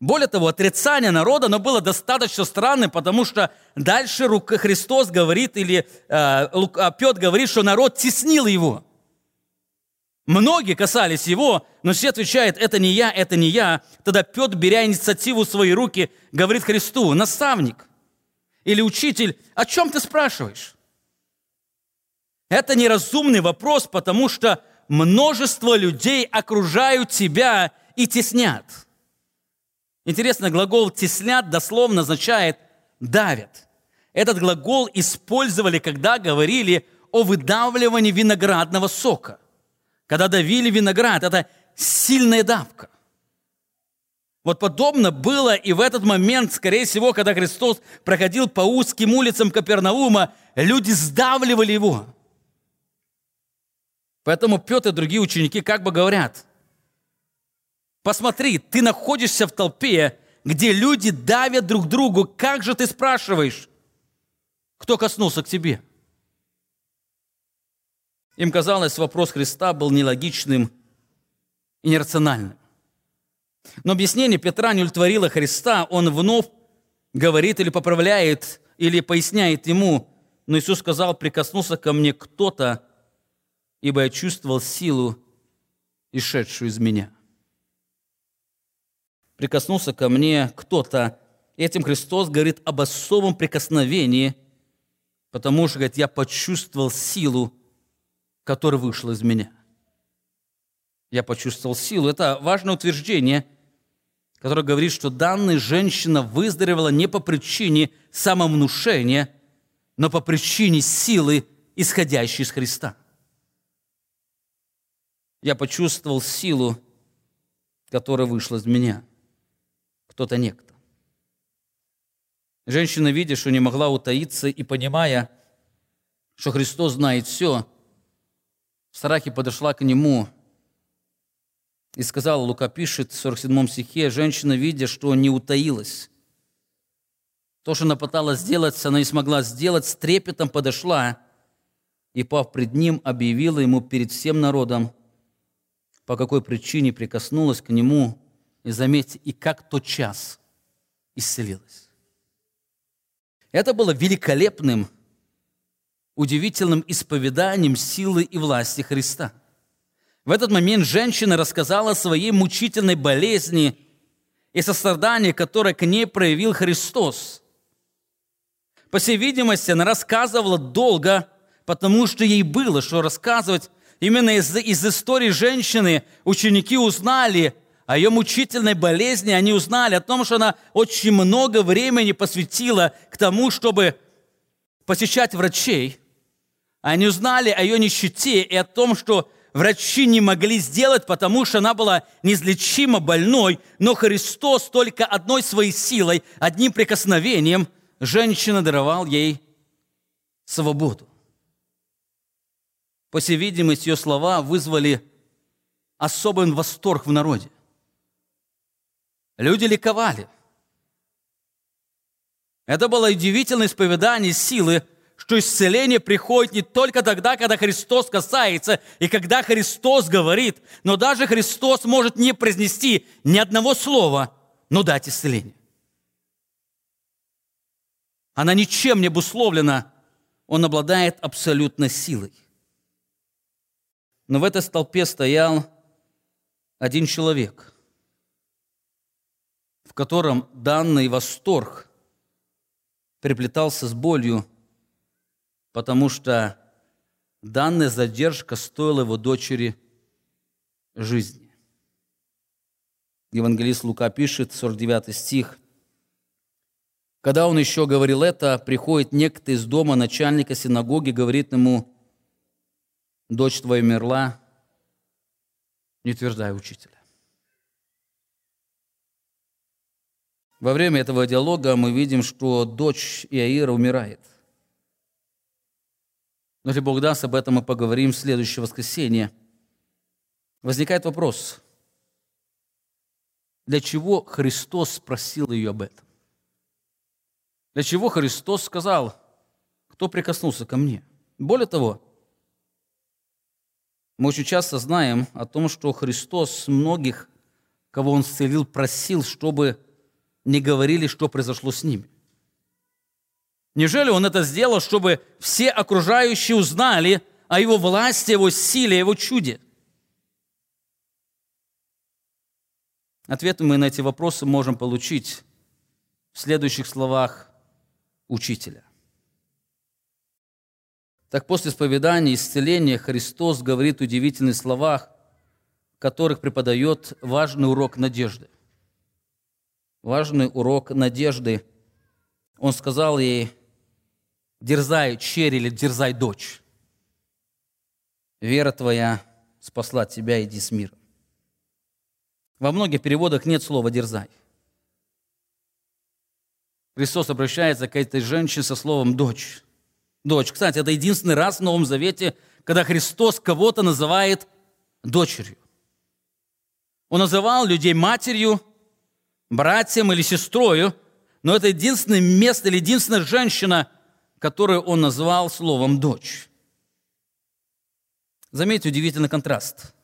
Более того, отрицание народа, оно было достаточно странным, потому что дальше Христос говорит, или э, Петр говорит, что народ теснил его. Многие касались его, но все отвечают, это не я, это не я. Тогда Петр, беря инициативу в свои руки, говорит Христу, наставник или учитель, о чем ты спрашиваешь? Это неразумный вопрос, потому что множество людей окружают тебя и теснят – Интересно, глагол «теснят» дословно означает «давят». Этот глагол использовали, когда говорили о выдавливании виноградного сока. Когда давили виноград, это сильная давка. Вот подобно было и в этот момент, скорее всего, когда Христос проходил по узким улицам Капернаума, люди сдавливали его. Поэтому Петр и другие ученики как бы говорят – Посмотри, ты находишься в толпе, где люди давят друг другу. Как же ты спрашиваешь, кто коснулся к тебе? Им казалось, вопрос Христа был нелогичным и нерациональным. Но объяснение Петра не удовлетворило Христа. Он вновь говорит или поправляет, или поясняет ему. Но Иисус сказал, прикоснулся ко мне кто-то, ибо я чувствовал силу, исшедшую из меня прикоснулся ко мне кто-то. Этим Христос говорит об особом прикосновении, потому что, говорит, я почувствовал силу, которая вышла из меня. Я почувствовал силу. Это важное утверждение, которое говорит, что данная женщина выздоровела не по причине самовнушения, но по причине силы, исходящей из Христа. Я почувствовал силу, которая вышла из меня кто-то некто. Женщина, видя, что не могла утаиться и понимая, что Христос знает все, в страхе подошла к Нему и сказала, Лука пишет в 47 стихе, женщина, видя, что не утаилась, то, что она пыталась сделать, она не смогла сделать, с трепетом подошла и, пав пред ним, объявила ему перед всем народом, по какой причине прикоснулась к нему и заметьте, и как тот час исцелилась. Это было великолепным, удивительным исповеданием силы и власти Христа. В этот момент женщина рассказала о своей мучительной болезни и сострадании, которое к ней проявил Христос. По всей видимости, она рассказывала долго, потому что ей было что рассказывать. Именно из, из истории женщины ученики узнали о ее мучительной болезни, они узнали о том, что она очень много времени посвятила к тому, чтобы посещать врачей. Они узнали о ее нищете и о том, что врачи не могли сделать, потому что она была неизлечимо больной, но Христос только одной своей силой, одним прикосновением женщина даровал ей свободу. По всей видимости, ее слова вызвали особый восторг в народе. Люди ликовали. Это было удивительное исповедание силы, что исцеление приходит не только тогда, когда Христос касается и когда Христос говорит, но даже Христос может не произнести ни одного слова, но дать исцеление. Она ничем не обусловлена, он обладает абсолютной силой. Но в этой столпе стоял один человек – котором данный восторг приплетался с болью, потому что данная задержка стоила его дочери жизни. Евангелист Лука пишет, 49 стих. Когда он еще говорил это, приходит некто из дома начальника синагоги, говорит ему, дочь твоя умерла, не утверждай учителя. Во время этого диалога мы видим, что дочь Иаира умирает. Но если Бог даст, об этом мы поговорим в следующее воскресенье. Возникает вопрос, для чего Христос спросил ее об этом? Для чего Христос сказал, кто прикоснулся ко мне? Более того, мы очень часто знаем о том, что Христос многих, кого Он исцелил, просил, чтобы не говорили, что произошло с ними. Неужели Он это сделал, чтобы все окружающие узнали о Его власти, Его силе, Его чуде? Ответы мы на эти вопросы можем получить в следующих словах учителя. Так после исповедания и исцеления Христос говорит в удивительных словах, которых преподает важный урок надежды. Важный урок надежды. Он сказал ей, дерзай, черь или дерзай, дочь. Вера твоя спасла тебя, иди с миром. Во многих переводах нет слова «дерзай». Христос обращается к этой женщине со словом «дочь». Дочь. Кстати, это единственный раз в Новом Завете, когда Христос кого-то называет дочерью. Он называл людей матерью, братьям или сестрою, но это единственное место или единственная женщина, которую он назвал словом «дочь». Заметьте удивительный контраст.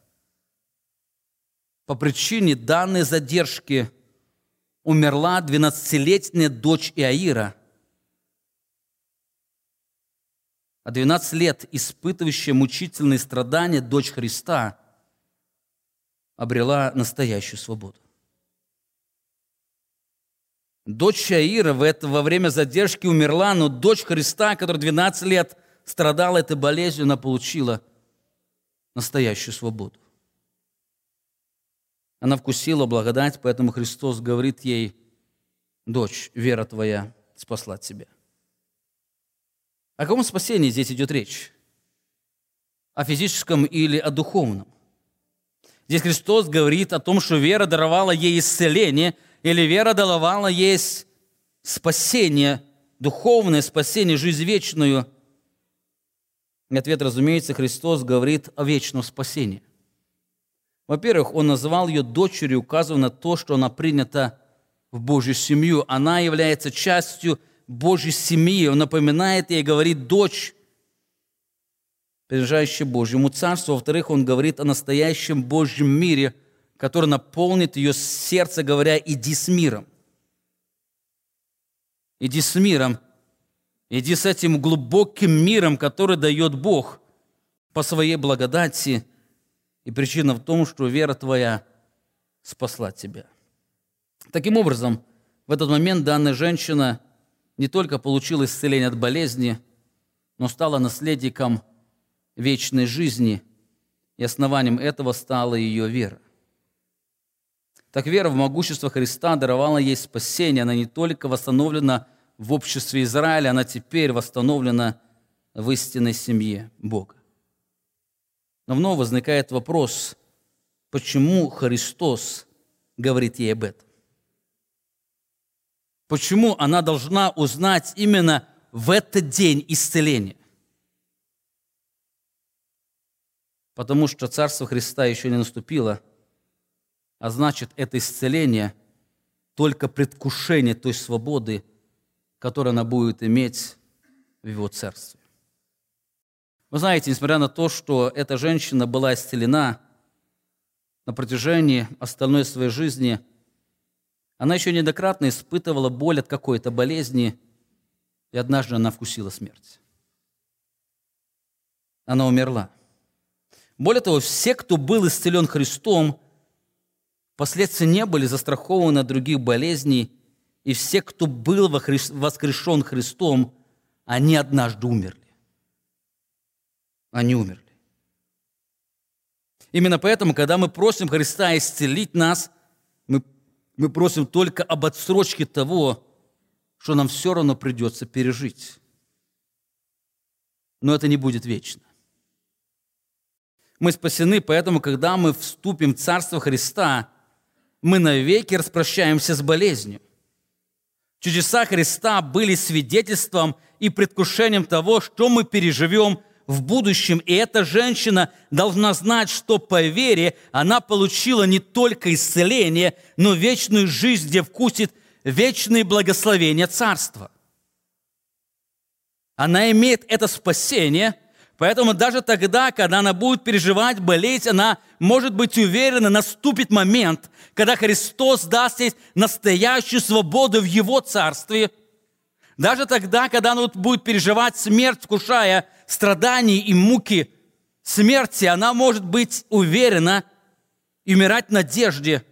По причине данной задержки умерла 12-летняя дочь Иаира, а 12 лет испытывающая мучительные страдания дочь Христа обрела настоящую свободу. Дочь Иаира в это, во время задержки умерла, но дочь Христа, которая 12 лет страдала этой болезнью, она получила настоящую свободу. Она вкусила благодать, поэтому Христос говорит ей, дочь, вера твоя спасла тебя. О каком спасении здесь идет речь? О физическом или о духовном? Здесь Христос говорит о том, что вера даровала ей исцеление, или вера даровала ей спасение, духовное спасение, жизнь вечную. И ответ, разумеется, Христос говорит о вечном спасении – во-первых, он назвал ее дочерью, указывая на то, что она принята в Божью семью. Она является частью Божьей семьи. Он напоминает ей, говорит, дочь, принадлежащая Божьему Царству. Во-вторых, он говорит о настоящем Божьем мире, который наполнит ее сердце, говоря, иди с миром. Иди с миром. Иди с этим глубоким миром, который дает Бог по своей благодати – и причина в том, что вера твоя спасла тебя. Таким образом, в этот момент данная женщина не только получила исцеление от болезни, но стала наследником вечной жизни, и основанием этого стала ее вера. Так вера в могущество Христа даровала ей спасение. Она не только восстановлена в обществе Израиля, она теперь восстановлена в истинной семье Бога. Но вновь возникает вопрос, почему Христос говорит ей об этом? Почему она должна узнать именно в этот день исцеления? Потому что Царство Христа еще не наступило, а значит, это исцеление только предвкушение той свободы, которую она будет иметь в Его Царстве. Вы знаете, несмотря на то, что эта женщина была исцелена на протяжении остальной своей жизни, она еще неоднократно испытывала боль от какой-то болезни, и однажды она вкусила смерть. Она умерла. Более того, все, кто был исцелен Христом, впоследствии не были застрахованы от других болезней, и все, кто был воскрешен Христом, они однажды умерли. они умерли. Именно поэтому, когда мы просим Христа исцелить нас, мы, мы просим только об отсрочке того, что нам все равно придется пережить. Но это не будет вечно. Мы спасены, поэтому, когда мы вступим в Царство Христа, мы навеки распрощаемся с болезнью. Чудеса Христа были свидетельством и предвкушением того, что мы переживем в будущем. И эта женщина должна знать, что по вере она получила не только исцеление, но вечную жизнь, где вкусит вечные благословения Царства. Она имеет это спасение – Поэтому даже тогда, когда она будет переживать, болеть, она может быть уверена, наступит момент, когда Христос даст ей настоящую свободу в Его Царстве. Даже тогда, когда она будет переживать смерть, вкушая страданий и муки смерти, она может быть уверена и умирать в надежде,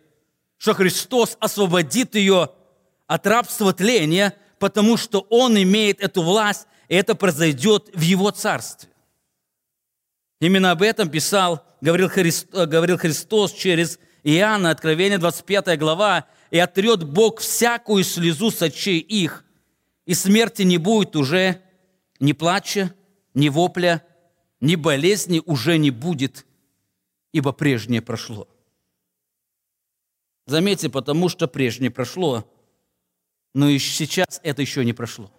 что Христос освободит ее от рабства тления, потому что Он имеет эту власть, и это произойдет в Его Царстве. Именно об этом писал, говорил, Христ, э, говорил Христос через Иоанна, Откровение 25 глава, «И отрет Бог всякую слезу с очей их, и смерти не будет уже ни плача, ни вопля, ни болезни уже не будет, ибо прежнее прошло». Заметьте, потому что прежнее прошло, но и сейчас это еще не прошло.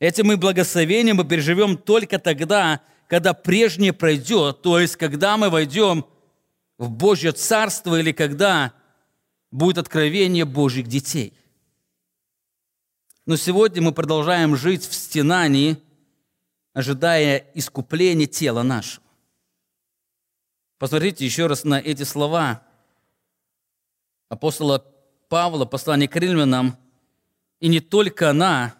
Этим мы благословением мы переживем только тогда, когда прежнее пройдет, то есть когда мы войдем в Божье Царство или когда будет откровение Божьих детей. Но сегодня мы продолжаем жить в стенании, ожидая искупления тела нашего. Посмотрите еще раз на эти слова апостола Павла, послание к римлянам. И не только она,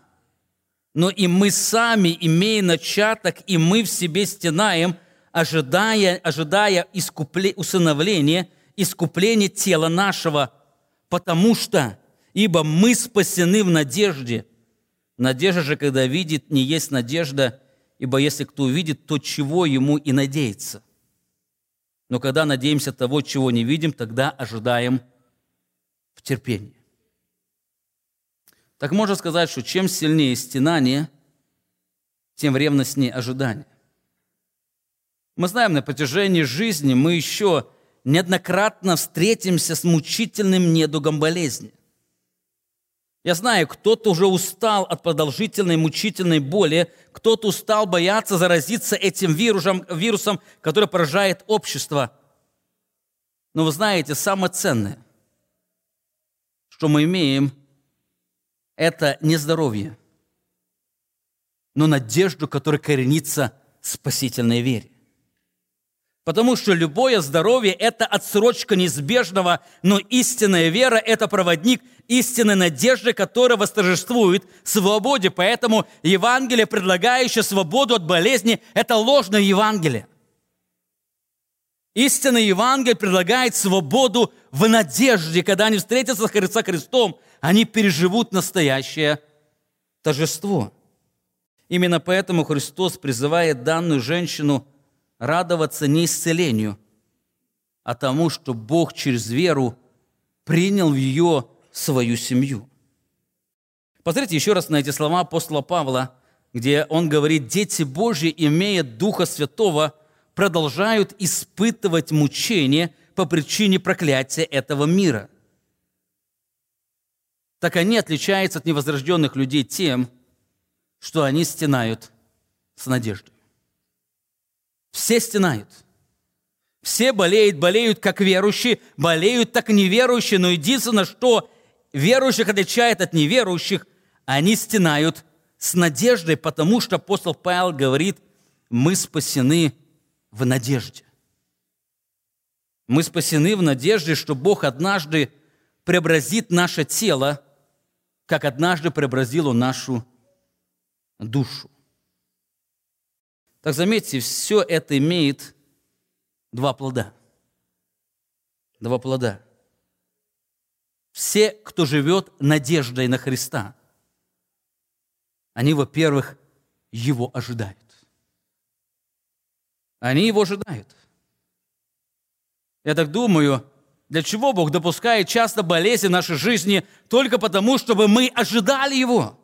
но и мы сами, имея начаток, и мы в себе стенаем, ожидая, ожидая искупле, усыновления, искупления тела нашего, потому что, ибо мы спасены в надежде. Надежда же, когда видит, не есть надежда, ибо если кто увидит, то чего ему и надеется. Но когда надеемся того, чего не видим, тогда ожидаем в терпении. Так можно сказать, что чем сильнее стенание, тем ревностнее ожидание. Мы знаем, на протяжении жизни мы еще неоднократно встретимся с мучительным недугом болезни. Я знаю, кто-то уже устал от продолжительной мучительной боли, кто-то устал бояться заразиться этим вирусом, вирусом, который поражает общество. Но вы знаете, самое ценное, что мы имеем – это не здоровье, но надежду, которая коренится в спасительной вере. Потому что любое здоровье – это отсрочка неизбежного, но истинная вера – это проводник истинной надежды, которая восторжествует в свободе. Поэтому Евангелие, предлагающее свободу от болезни, это ложное Евангелие. Истинное Евангелие предлагает свободу в надежде, когда они встретятся с Христом, они переживут настоящее торжество. Именно поэтому Христос призывает данную женщину радоваться не исцелению, а тому, что Бог через веру принял в ее свою семью. Посмотрите еще раз на эти слова апостола Павла, где он говорит, «Дети Божьи, имея Духа Святого, продолжают испытывать мучения по причине проклятия этого мира» так они отличаются от невозрожденных людей тем, что они стенают с надеждой. Все стенают. Все болеют, болеют как верующие, болеют так неверующие, но единственное, что верующих отличает от неверующих, они стенают с надеждой, потому что апостол Павел говорит, мы спасены в надежде. Мы спасены в надежде, что Бог однажды преобразит наше тело как однажды преобразил он нашу душу. Так заметьте, все это имеет два плода. Два плода. Все, кто живет надеждой на Христа, они, во-первых, Его ожидают. Они его ожидают. Я так думаю, для чего Бог допускает часто болезни в нашей жизни только потому, чтобы мы ожидали Его.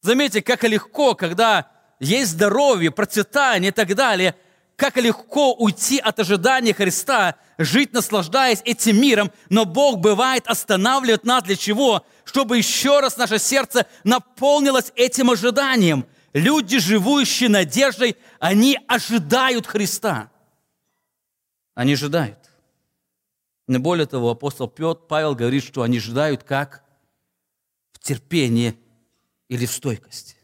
Заметьте, как легко, когда есть здоровье, процветание и так далее, как легко уйти от ожидания Христа, жить, наслаждаясь этим миром, но Бог бывает останавливает нас для чего? Чтобы еще раз наше сердце наполнилось этим ожиданием. Люди, живущие надеждой, они ожидают Христа. Они ожидают. Но более того, апостол Петр, Павел говорит, что они ожидают как в терпении или в стойкости.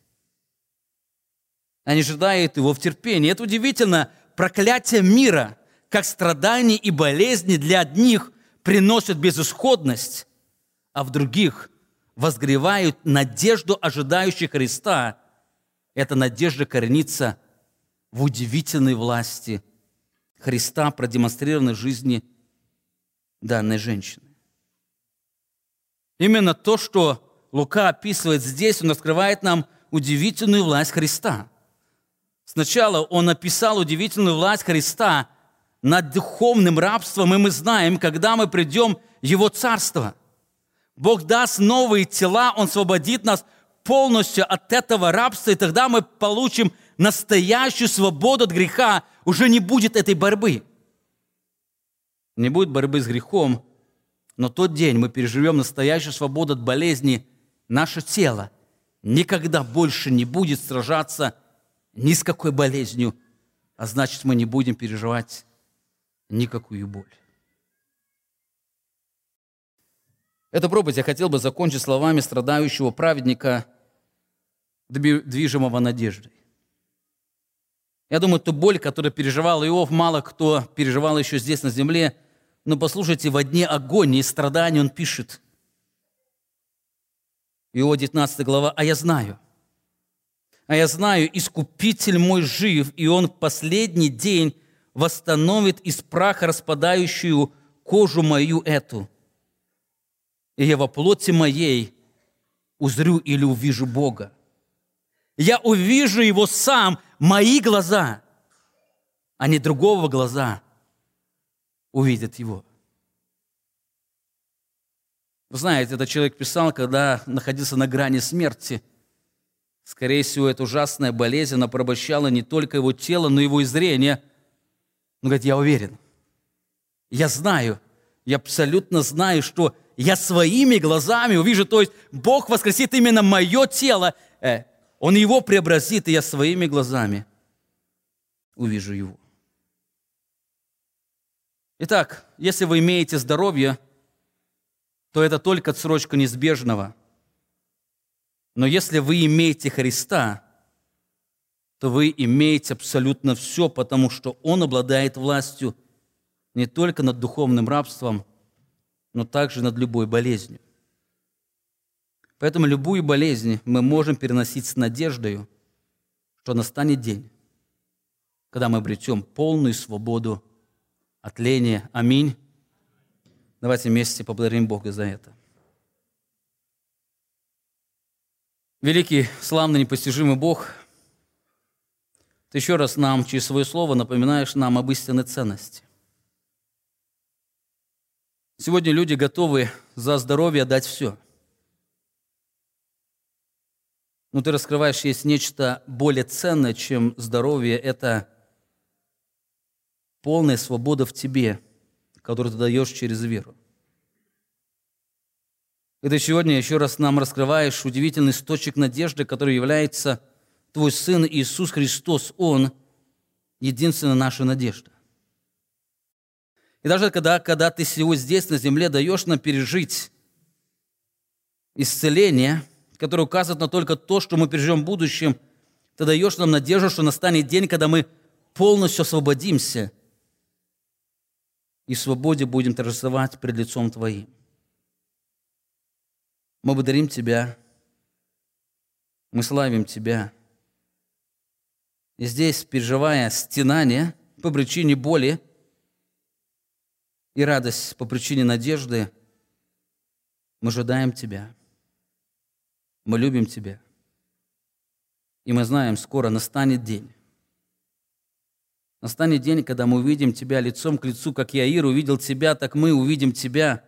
Они ожидают его в терпении. Это удивительно. Проклятие мира, как страдания и болезни для одних приносят безысходность, а в других возгревают надежду ожидающих Христа. Эта надежда коренится в удивительной власти Христа, продемонстрированной в жизни данной женщины. Именно то, что Лука описывает здесь, он раскрывает нам удивительную власть Христа. Сначала он описал удивительную власть Христа над духовным рабством, и мы знаем, когда мы придем в Его Царство. Бог даст новые тела, Он освободит нас полностью от этого рабства, и тогда мы получим настоящую свободу от греха. Уже не будет этой борьбы – не будет борьбы с грехом, но тот день мы переживем настоящую свободу от болезни, наше тело никогда больше не будет сражаться ни с какой болезнью, а значит, мы не будем переживать никакую боль. Эту проповедь я хотел бы закончить словами страдающего праведника, движимого надеждой. Я думаю, ту боль, которую переживал Иов, мало кто переживал еще здесь на земле – но послушайте, во дне агонии и страданий он пишет. Иова 19 глава, «А я знаю, а я знаю, Искупитель мой жив, и Он в последний день восстановит из праха распадающую кожу мою эту. И я во плоти моей узрю или увижу Бога. Я увижу Его сам, мои глаза, а не другого глаза увидят его. Вы знаете, этот человек писал, когда находился на грани смерти. Скорее всего, эта ужасная болезнь, она порабощала не только его тело, но и его и зрение. Он говорит, я уверен, я знаю, я абсолютно знаю, что я своими глазами увижу, то есть Бог воскресит именно мое тело, э, Он его преобразит, и я своими глазами увижу его. Итак, если вы имеете здоровье, то это только отсрочка неизбежного. Но если вы имеете Христа, то вы имеете абсолютно все, потому что Он обладает властью не только над духовным рабством, но также над любой болезнью. Поэтому любую болезнь мы можем переносить с надеждой, что настанет день, когда мы обретем полную свободу от лени. Аминь. Давайте вместе поблагодарим Бога за это. Великий, славный, непостижимый Бог, Ты еще раз нам через свое слово напоминаешь нам об истинной ценности. Сегодня люди готовы за здоровье дать все. Но ты раскрываешь, есть нечто более ценное, чем здоровье – это полная свобода в тебе, которую ты даешь через веру. И ты сегодня еще раз нам раскрываешь удивительный источник надежды, который является Твой Сын Иисус Христос. Он – единственная наша надежда. И даже когда, когда ты сегодня здесь, на земле, даешь нам пережить исцеление, которое указывает на только то, что мы переживем в будущем, ты даешь нам надежду, что настанет день, когда мы полностью освободимся – и свободе будем торжествовать пред лицом Твоим. Мы благодарим Тебя, мы славим Тебя. И здесь, переживая стенание по причине боли и радость по причине надежды, мы ожидаем Тебя. Мы любим Тебя. И мы знаем, скоро настанет день, Настанет день, когда мы увидим Тебя лицом к лицу, как Яир увидел Тебя, так мы увидим Тебя.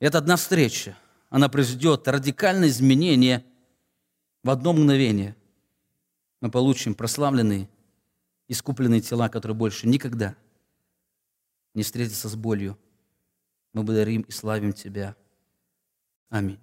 Это одна встреча. Она произведет радикальное изменение в одно мгновение. Мы получим прославленные, искупленные тела, которые больше никогда не встретятся с болью. Мы благодарим и славим Тебя. Аминь.